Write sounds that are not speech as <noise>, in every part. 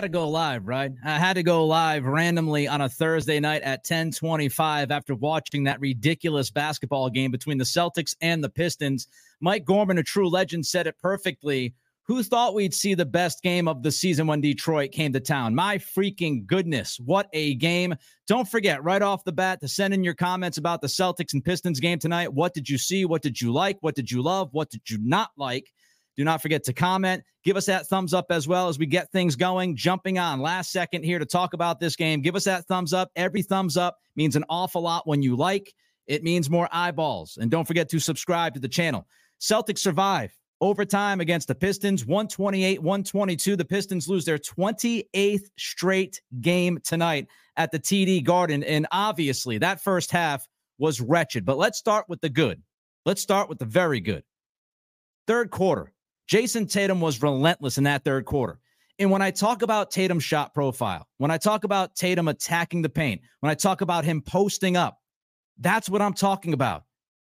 Had to go live, right? I had to go live randomly on a Thursday night at 1025 after watching that ridiculous basketball game between the Celtics and the Pistons. Mike Gorman, a true legend, said it perfectly. Who thought we'd see the best game of the season when Detroit came to town? My freaking goodness, what a game. Don't forget, right off the bat, to send in your comments about the Celtics and Pistons game tonight. What did you see? What did you like? What did you love? What did you not like? Do not forget to comment. Give us that thumbs up as well as we get things going. Jumping on last second here to talk about this game. Give us that thumbs up. Every thumbs up means an awful lot when you like. It means more eyeballs. And don't forget to subscribe to the channel. Celtics survive overtime against the Pistons, 128 122. The Pistons lose their 28th straight game tonight at the TD Garden. And obviously, that first half was wretched. But let's start with the good. Let's start with the very good. Third quarter, Jayson Tatum was relentless in that third quarter. And when I talk about Tatum's shot profile, when I talk about Tatum attacking the paint, when I talk about him posting up, that's what I'm talking about.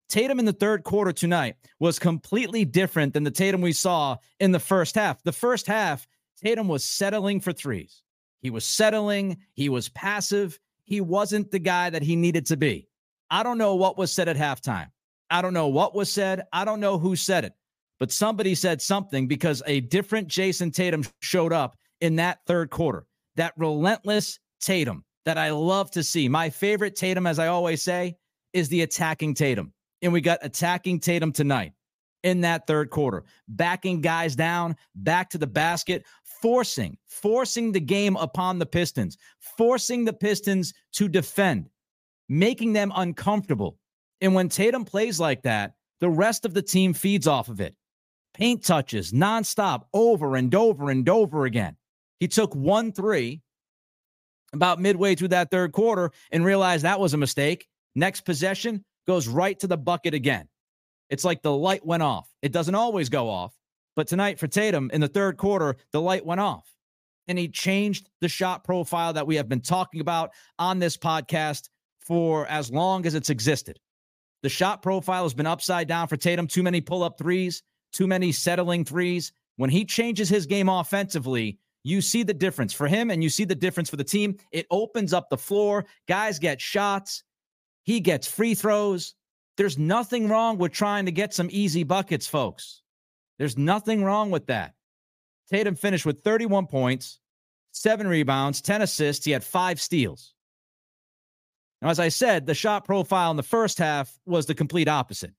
Tatum in the third quarter tonight was completely different than the Tatum we saw in the first half. The first half, Tatum was settling for threes. He was settling, he was passive, he wasn't the guy that he needed to be. I don't know what was said at halftime. I don't know what was said. I don't know who said it but somebody said something because a different Jayson Tatum showed up in that third quarter. That relentless Tatum that I love to see. My favorite Tatum, as I always say, is the attacking Tatum. And we got attacking Tatum tonight in that third quarter, backing guys down, back to the basket, forcing, forcing the game upon the Pistons, forcing the Pistons to defend, making them uncomfortable. And when Tatum plays like that, the rest of the team feeds off of it paint touches nonstop over and over and over again. He took one three about midway through that third quarter and realized that was a mistake. Next possession goes right to the bucket again. It's like the light went off. It doesn't always go off, but tonight for Tatum in the third quarter, the light went off. And he changed the shot profile that we have been talking about on this podcast for as long as it's existed. The shot profile has been upside down for Tatum. Too many pull up threes, too many settling threes. When he changes his game offensively, you see the difference for him and you see the difference for the team. It opens up the floor. Guys get shots. He gets free throws. There's nothing wrong with trying to get some easy buckets, folks. There's nothing wrong with that. Tatum finished with 31 points, seven rebounds, 10 assists. He had five steals. Now, as I said, the shot profile in the first half was the complete opposite.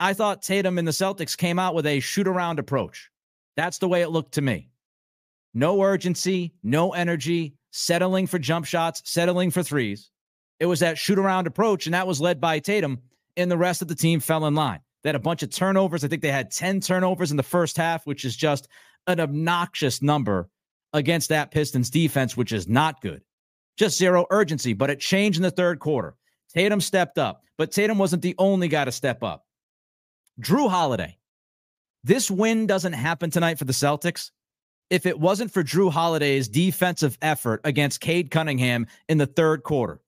I thought Tatum and the Celtics came out with a shoot around approach. That's the way it looked to me. No urgency, no energy, settling for jump shots, settling for threes. It was that shoot around approach, and that was led by Tatum, and the rest of the team fell in line. They had a bunch of turnovers. I think they had 10 turnovers in the first half, which is just an obnoxious number against that Pistons defense, which is not good. Just zero urgency, but it changed in the third quarter. Tatum stepped up, but Tatum wasn't the only guy to step up. Jrue Holiday. This win doesn't happen tonight for the Celtics if it wasn't for Jrue Holiday's defensive effort against Cade Cunningham in the third quarter.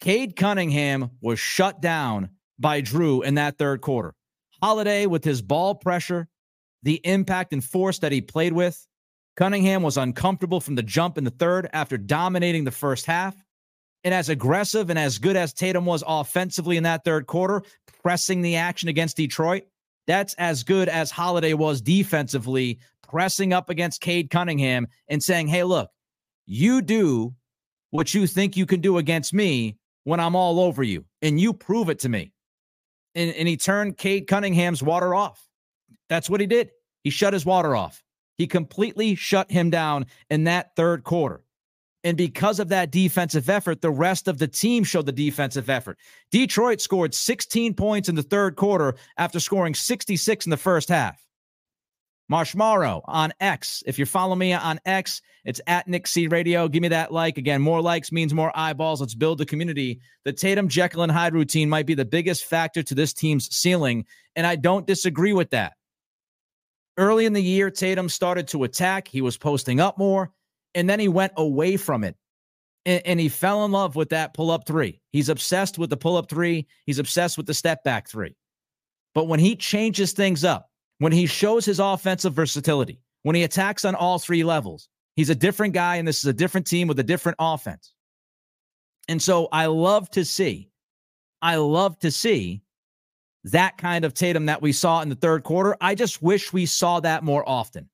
Cade Cunningham was shut down by Jrue in that third quarter. Holiday, with his ball pressure, the impact and force that he played with, Cunningham was uncomfortable from the jump in the third after dominating the first half. And as aggressive and as good as Tatum was offensively in that third quarter, pressing the action against Detroit, that's as good as Holiday was defensively, pressing up against Cade Cunningham and saying, hey, look, you do what you think you can do against me when I'm all over you, and you prove it to me. And, and he turned Cade Cunningham's water off. That's what he did. He shut his water off. He completely shut him down in that third quarter. And because of that defensive effort, the rest of the team showed the defensive effort. Detroit scored 16 points in the third quarter after scoring 66 in the first half. Marshmallow on X. If you're following me on X, it's at Nick C Radio. Give me that like. Again, more likes means more eyeballs. Let's build the community. The Tatum, Jekyll, and Hyde routine might be the biggest factor to this team's ceiling, and I don't disagree with that. Early in the year, Tatum started to attack. He was posting up more and then he went away from it. And, and he fell in love with that pull up three. He's obsessed with the pull up three. He's obsessed with the step back three. But when he changes things up, when he shows his offensive versatility, when he attacks on all three levels, He's a different guy, and this is a different team with a different offense. And so I love to see, I love to see that kind of Tatum that we saw in the third quarter. I just wish we saw that more often.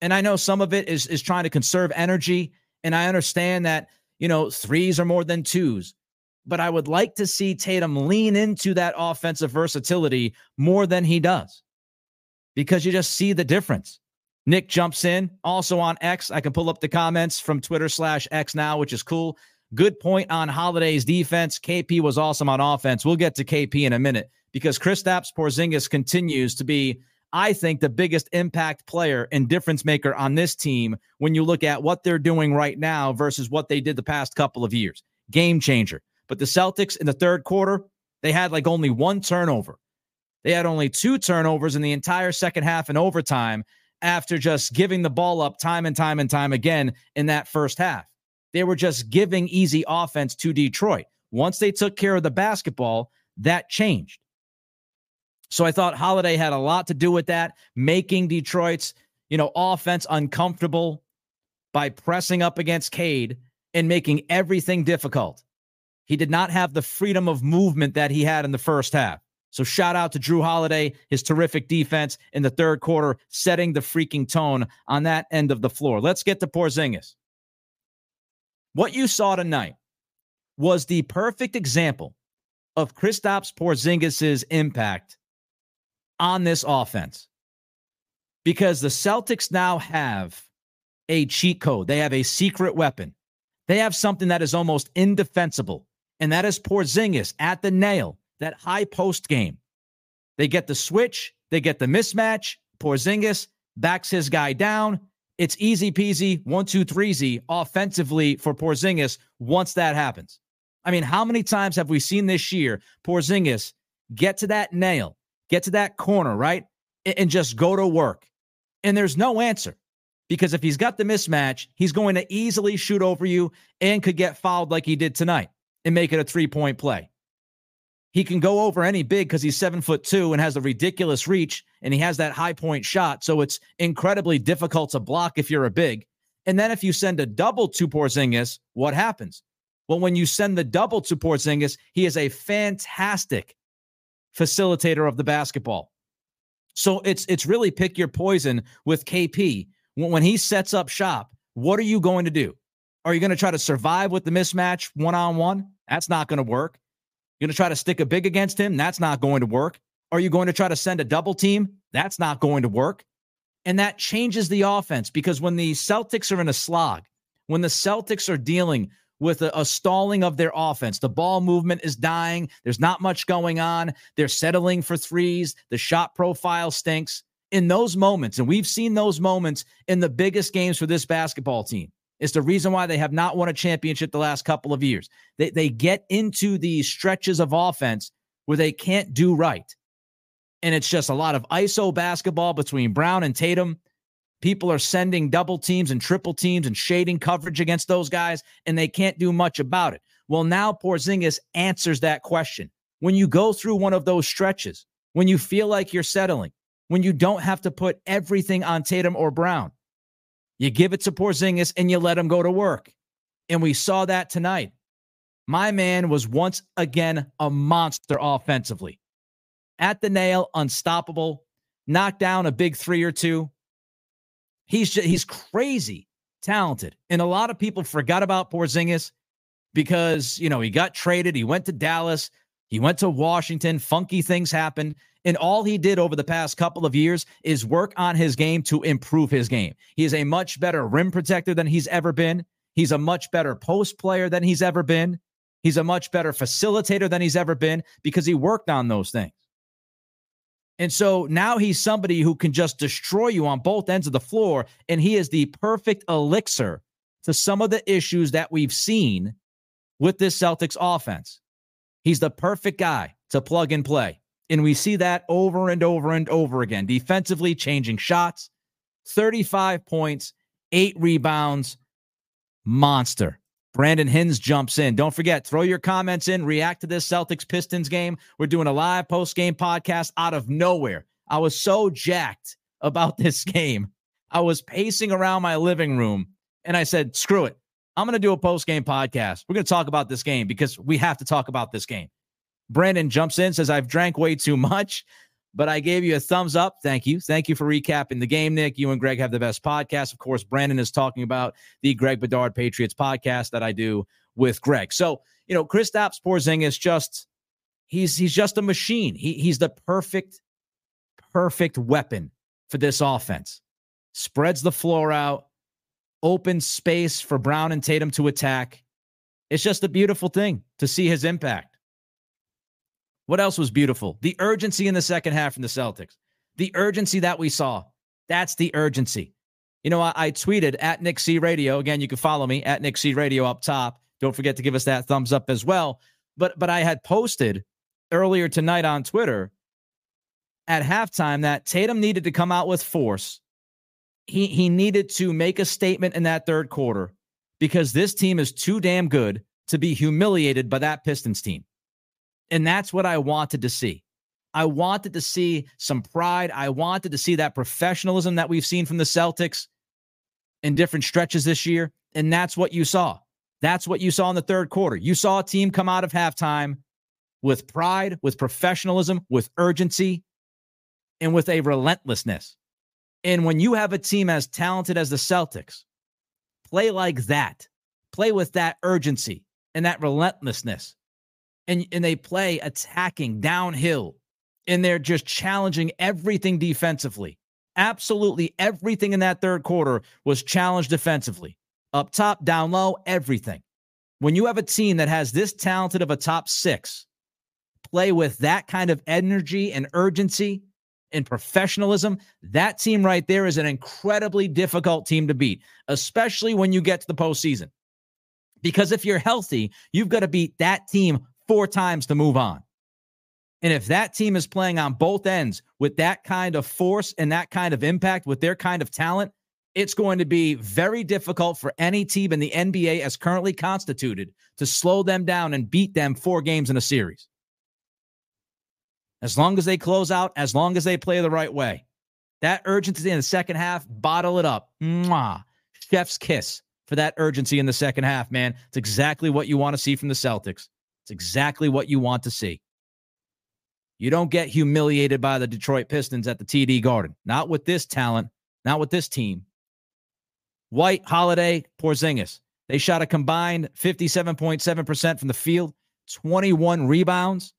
And I know some of it is is trying to conserve energy, and I understand that you know threes are more than twos, but I would like to see Tatum lean into that offensive versatility more than he does, because you just see the difference. Nick jumps in also on X. I can pull up the comments from Twitter slash X now, which is cool. Good point on Holiday's defense. KP was awesome on offense. We'll get to KP in a minute because Kristaps Porzingis continues to be, I think, the biggest impact player and difference maker on this team when you look at what they're doing right now versus what they did the past couple of years. Game changer. But the Celtics in the third quarter, they had like only one turnover. They had only two turnovers in the entire second half and overtime after just giving the ball up time and time and time again in that first half. They were just giving easy offense to Detroit. Once they took care of the basketball, that changed. So I thought Holiday had a lot to do with that, making Detroit's, you know, offense uncomfortable by pressing up against Cade and making everything difficult. He did not have the freedom of movement that he had in the first half. So shout out to Jrue Holiday, his terrific defense in the third quarter, setting the freaking tone on that end of the floor. Let's get to Porzingis. What you saw tonight was the perfect example of Kristaps Porzingis' impact on this offense because the Celtics now have a cheat code. They have a secret weapon. They have something that is almost indefensible, and that is Porzingis at the nail, that high post game. They get the switch, they get the mismatch. Porzingis backs his guy down. It's easy peasy, one, two, three Z offensively for Porzingis once that happens. I mean, how many times have we seen this year Porzingis get to that nail, get to that corner, right? And just go to work. And there's no answer because if he's got the mismatch, he's going to easily shoot over you and could get fouled like he did tonight and make it a three point play. He can go over any big because he's seven foot two and has a ridiculous reach and he has that high point shot. So it's incredibly difficult to block if you're a big. And then if you send a double to Porzingis, what happens? Well, when you send the double to Porzingis, he is a fantastic facilitator of the basketball. So it's it's really pick your poison with KP. When he sets up shop, what are you going to do? Are you going to try to survive with the mismatch one on one? That's not going to work. You're going to try to stick a big against him? That's not going to work. Are you going to try to send a double team? That's not going to work. And that changes the offense because when the Celtics are in a slog, when the Celtics are dealing with a, a, stalling of their offense. The ball movement is dying. There's not much going on. They're settling for threes. The shot profile stinks. In those moments, and we've seen those moments in the biggest games for this basketball team, is the reason why they have not won a championship the last couple of years. They, they get into these stretches of offense where they can't do right. And it's just a lot of ISO basketball between Brown and Tatum People are sending double teams and triple teams and shading coverage against those guys, and they can't do much about it. Well, now Porzingis answers that question. When you go through one of those stretches, when you feel like you're settling, when you don't have to put everything on Tatum or Brown, you give it to Porzingis and you let him go to work. And we saw that tonight. My man was once again a monster offensively. At the nail, unstoppable, knocked down a big three or two, He's just, he's crazy talented. And a lot of people forgot about Porzingis because, you know, he got traded, he went to Dallas, he went to Washington, funky things happened. And all he did over the past couple of years is work on his game to improve his game. He is a much better rim protector than he's ever been. He's a much better post player than he's ever been. He's a much better facilitator than he's ever been because he worked on those things. And so now he's somebody who can just destroy you on both ends of the floor. And he is the perfect elixir to some of the issues that we've seen with this Celtics offense. He's the perfect guy to plug and play. And we see that over and over and over again. Defensively, changing shots, 35 points, eight rebounds, monster. Brandon Hins jumps in. Don't forget, throw your comments in, react to this Celtics Pistons game. We're doing a live post game podcast out of nowhere. I was so jacked about <laughs> this game I was pacing around my living room and I said, screw it. I'm going to do a post game podcast. We're going to talk about this game because we have to talk about this game. Brandon jumps in, says, I've drank way too much, but I gave you a thumbs up. Thank you. Thank you for recapping the game, Nick. You and Greg have the best podcast. Of course, Brandon is talking about the Greg Bedard Patriots podcast that I do with Greg. So, you know, Chris Kristaps Porzingis just he's he's just a machine. He he's the perfect perfect weapon for this offense. Spreads the floor out, opens space for Brown and Tatum to attack. It's just a beautiful thing to see his impact. What else was beautiful? The urgency in the second half from the Celtics. The urgency that we saw. That's the urgency. You know, I, I, tweeted at Nick C Radio. Again, you can follow me at Nick C Radio up top. Don't forget to give us that thumbs up as well. But but I had posted earlier tonight on Twitter at halftime that Tatum needed to come out with force. He he needed to make a statement in that third quarter because this team is too damn good to be humiliated by that Pistons team. And that's what I wanted to see. I wanted to see some pride. I wanted to see that professionalism that we've seen from the Celtics in different stretches this year. And that's what you saw. That's what you saw in the third quarter. You saw a team come out of halftime with pride, with professionalism, with urgency, and with a relentlessness. And when you have a team as talented as the Celtics, play like that, play with that urgency and that relentlessness, and, and they play attacking downhill, and they're just challenging everything defensively. Absolutely everything in that third quarter was challenged defensively. Up top, down low, everything. When you have a team that has this talented of a top six, play with that kind of energy and urgency and professionalism, that team right there is an incredibly difficult team to beat, especially when you get to the postseason. Because if you're healthy, you've got to beat that team four times to move on. And if that team is playing on both ends with that kind of force and that kind of impact, with their kind of talent, it's going to be very difficult for any team in the NBA as currently constituted to slow them down and beat them four games in a series. As long as they close out, as long as they play the right way. That urgency in the second half, bottle it up. Mwah. Chef's kiss for that urgency in the second half, man. It's exactly what you want to see from the Celtics. It's exactly what you want to see. You don't get humiliated by the Detroit Pistons at the TD Garden. Not with this talent, not with this team. White, Holiday, Porzingis. They shot a combined 57.7% from the field, 21 rebounds,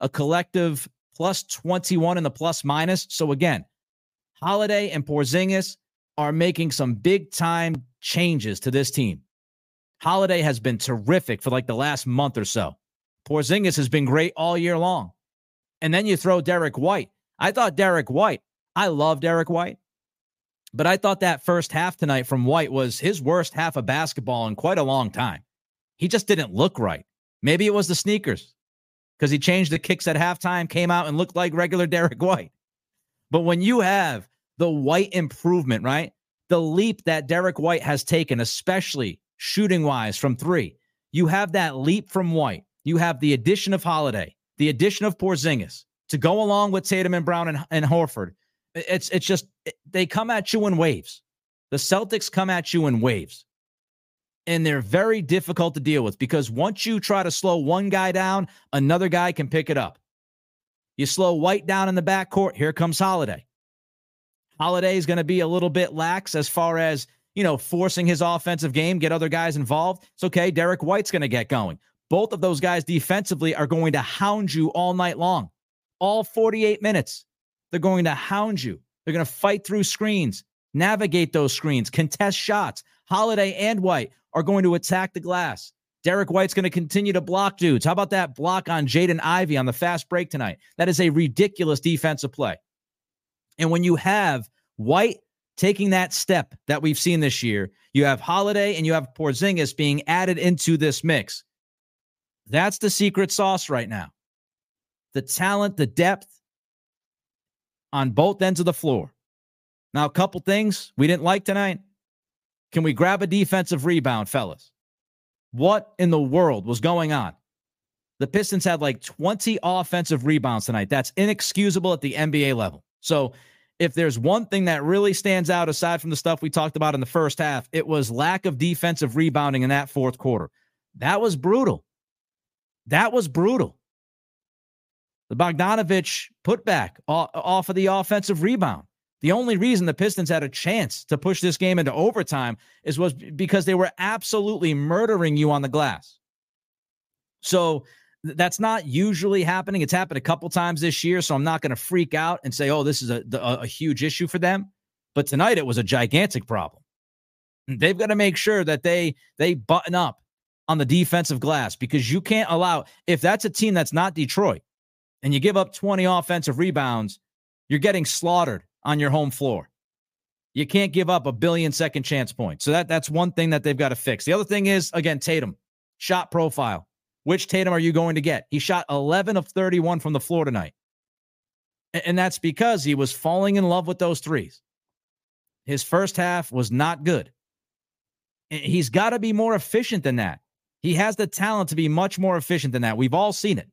a collective plus 21 in the plus minus. So again, Holiday and Porzingis are making some big time changes to this team. Holiday has been terrific for like the last month or so. Porzingis has been great all year long. And then you throw Derrick White. I thought Derrick White, I love Derrick White, but I thought that first half tonight from White was his worst half of basketball in quite a long time. He just didn't look right. Maybe it was the sneakers because he changed the kicks at halftime, came out and looked like regular <laughs> Derrick White. But when you have the White improvement, right? The leap that Derrick White has taken, especially shooting wise from three, you have that leap from White. You have the addition of Holiday, the addition of Porzingis to go along with Tatum and Brown and, and Horford. It's it's just they come at you in waves. The Celtics come at you in waves and they're very difficult to deal with because once you try to slow one guy down, another guy can pick it up. You slow White down in the backcourt, here comes Holiday. Holiday is going to be a little bit lax as far as, you know, forcing his offensive game, get other guys involved. It's okay. Derrick White's going to get going. Both of those guys defensively are going to hound you all night long. All 48 minutes. They're going to hound you. They're going to fight through screens, navigate those screens, contest shots. Holiday and White are going to attack the glass. Derrick White's going to continue to block dudes. How about that block on Jaden Ivey on the fast break tonight? That is a ridiculous defensive play. And when you have White taking that step that we've seen this year, you have Holiday and you have Porzingis being added into this mix. That's the secret sauce right now. The talent, the depth on both ends of the floor. Now, a couple things we didn't like tonight. Can we grab a defensive rebound, fellas? What in the world was going on? The Pistons had like 20 offensive rebounds tonight. That's inexcusable at the NBA level. So if there's one thing that really stands out aside from the stuff we talked about in the first half, it was lack of defensive rebounding in that fourth quarter. That was brutal. That was brutal. The Bogdanovich putback off of the offensive rebound. The only reason the Pistons had a chance to push this game into overtime is was because they were absolutely murdering you on the glass. So that's not usually happening. It's happened a couple times this year, so I'm not going to freak out and say, "Oh, this is a, a, a huge issue for them." But tonight it was a gigantic problem. They've got to make sure that they they button up on the defensive glass because you can't allow if that's a team that's not Detroit and you give up 20 offensive rebounds, you're getting slaughtered on your home floor. You can't give up a billion second chance points. So that that's one thing that they've got to fix. The other thing is again Tatum shot profile. Which Tatum are you going to get? He shot 11 of 31 from the floor tonight. And that's because he was falling in love with those threes. His first half was not good. He's got to be more efficient than that. He has the talent to be much more efficient than that. We've all seen it.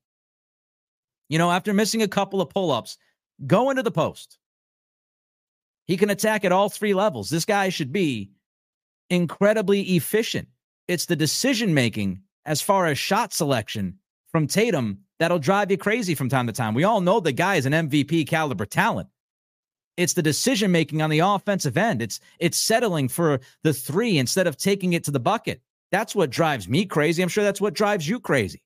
You know, after missing a couple of pull ups, go into the post. He can attack at all three levels. This guy should be incredibly efficient. It's the decision making as far as shot selection from Tatum that'll drive you crazy from time to time. We all know the guy is an MVP caliber talent. It's the decision making on the offensive end. It's it's settling for the 3 instead of taking it to the bucket. That's what drives me crazy. I'm sure that's what drives you crazy.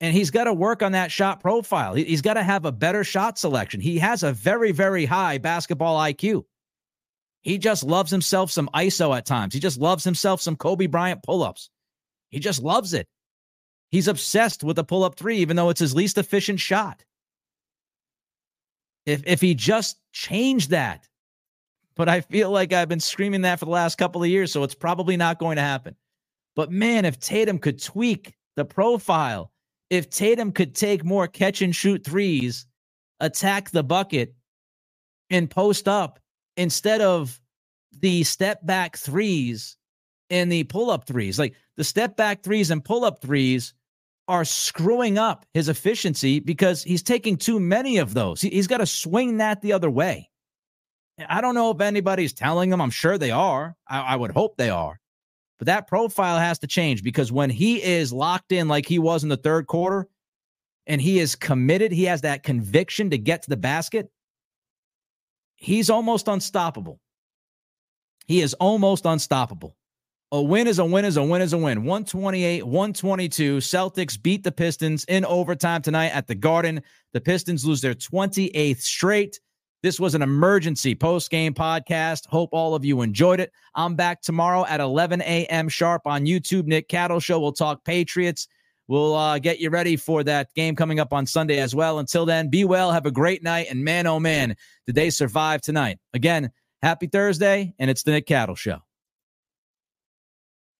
And he's got to work on that shot profile. He's got to have a better shot selection. He has a very, very high basketball IQ. He just loves himself some ISO at times. He just loves himself some Kobe Bryant pull ups. He just loves it. He's obsessed with the pull up three, even though it's his least efficient shot. If, if he just changed that, but I feel like I've been screaming that for the last couple of years, so it's probably not going to happen. But man, if Tatum could tweak the profile, if Tatum could take more catch and shoot threes, attack the bucket, and post up instead of the step back threes and the pull up threes. Like the step back threes and pull up threes are screwing up his efficiency because he's taking too many of those. He's got to swing that the other way. I don't know if anybody's telling him. I'm sure they are. I, I would hope they are. But that profile has to change because when he is locked in like he was in the third quarter and he is committed, he has that conviction to get to the basket, he's almost unstoppable. He is almost unstoppable. A win is a win is a win is a win. 128, 122. Celtics beat the Pistons in overtime tonight at the Garden. The Pistons lose their 28th straight. This was an emergency post game podcast. Hope all of you enjoyed it. I'm back tomorrow at 11 a.m. sharp on YouTube. Nick Cattles Show. We'll talk Patriots. We'll uh, get you ready for that game coming up on Sunday as well. Until then, be well. Have a great night. And man, oh man, did they survive tonight? Again, happy Thursday. And it's the Nick Cattles Show.